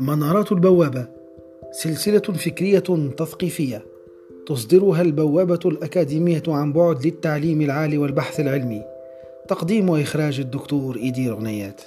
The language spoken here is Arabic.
منارات البوابة سلسلة فكرية تثقيفية تصدرها البوابة الأكاديمية عن بعد للتعليم العالي والبحث العلمي تقديم وإخراج الدكتور إيدي رغنيات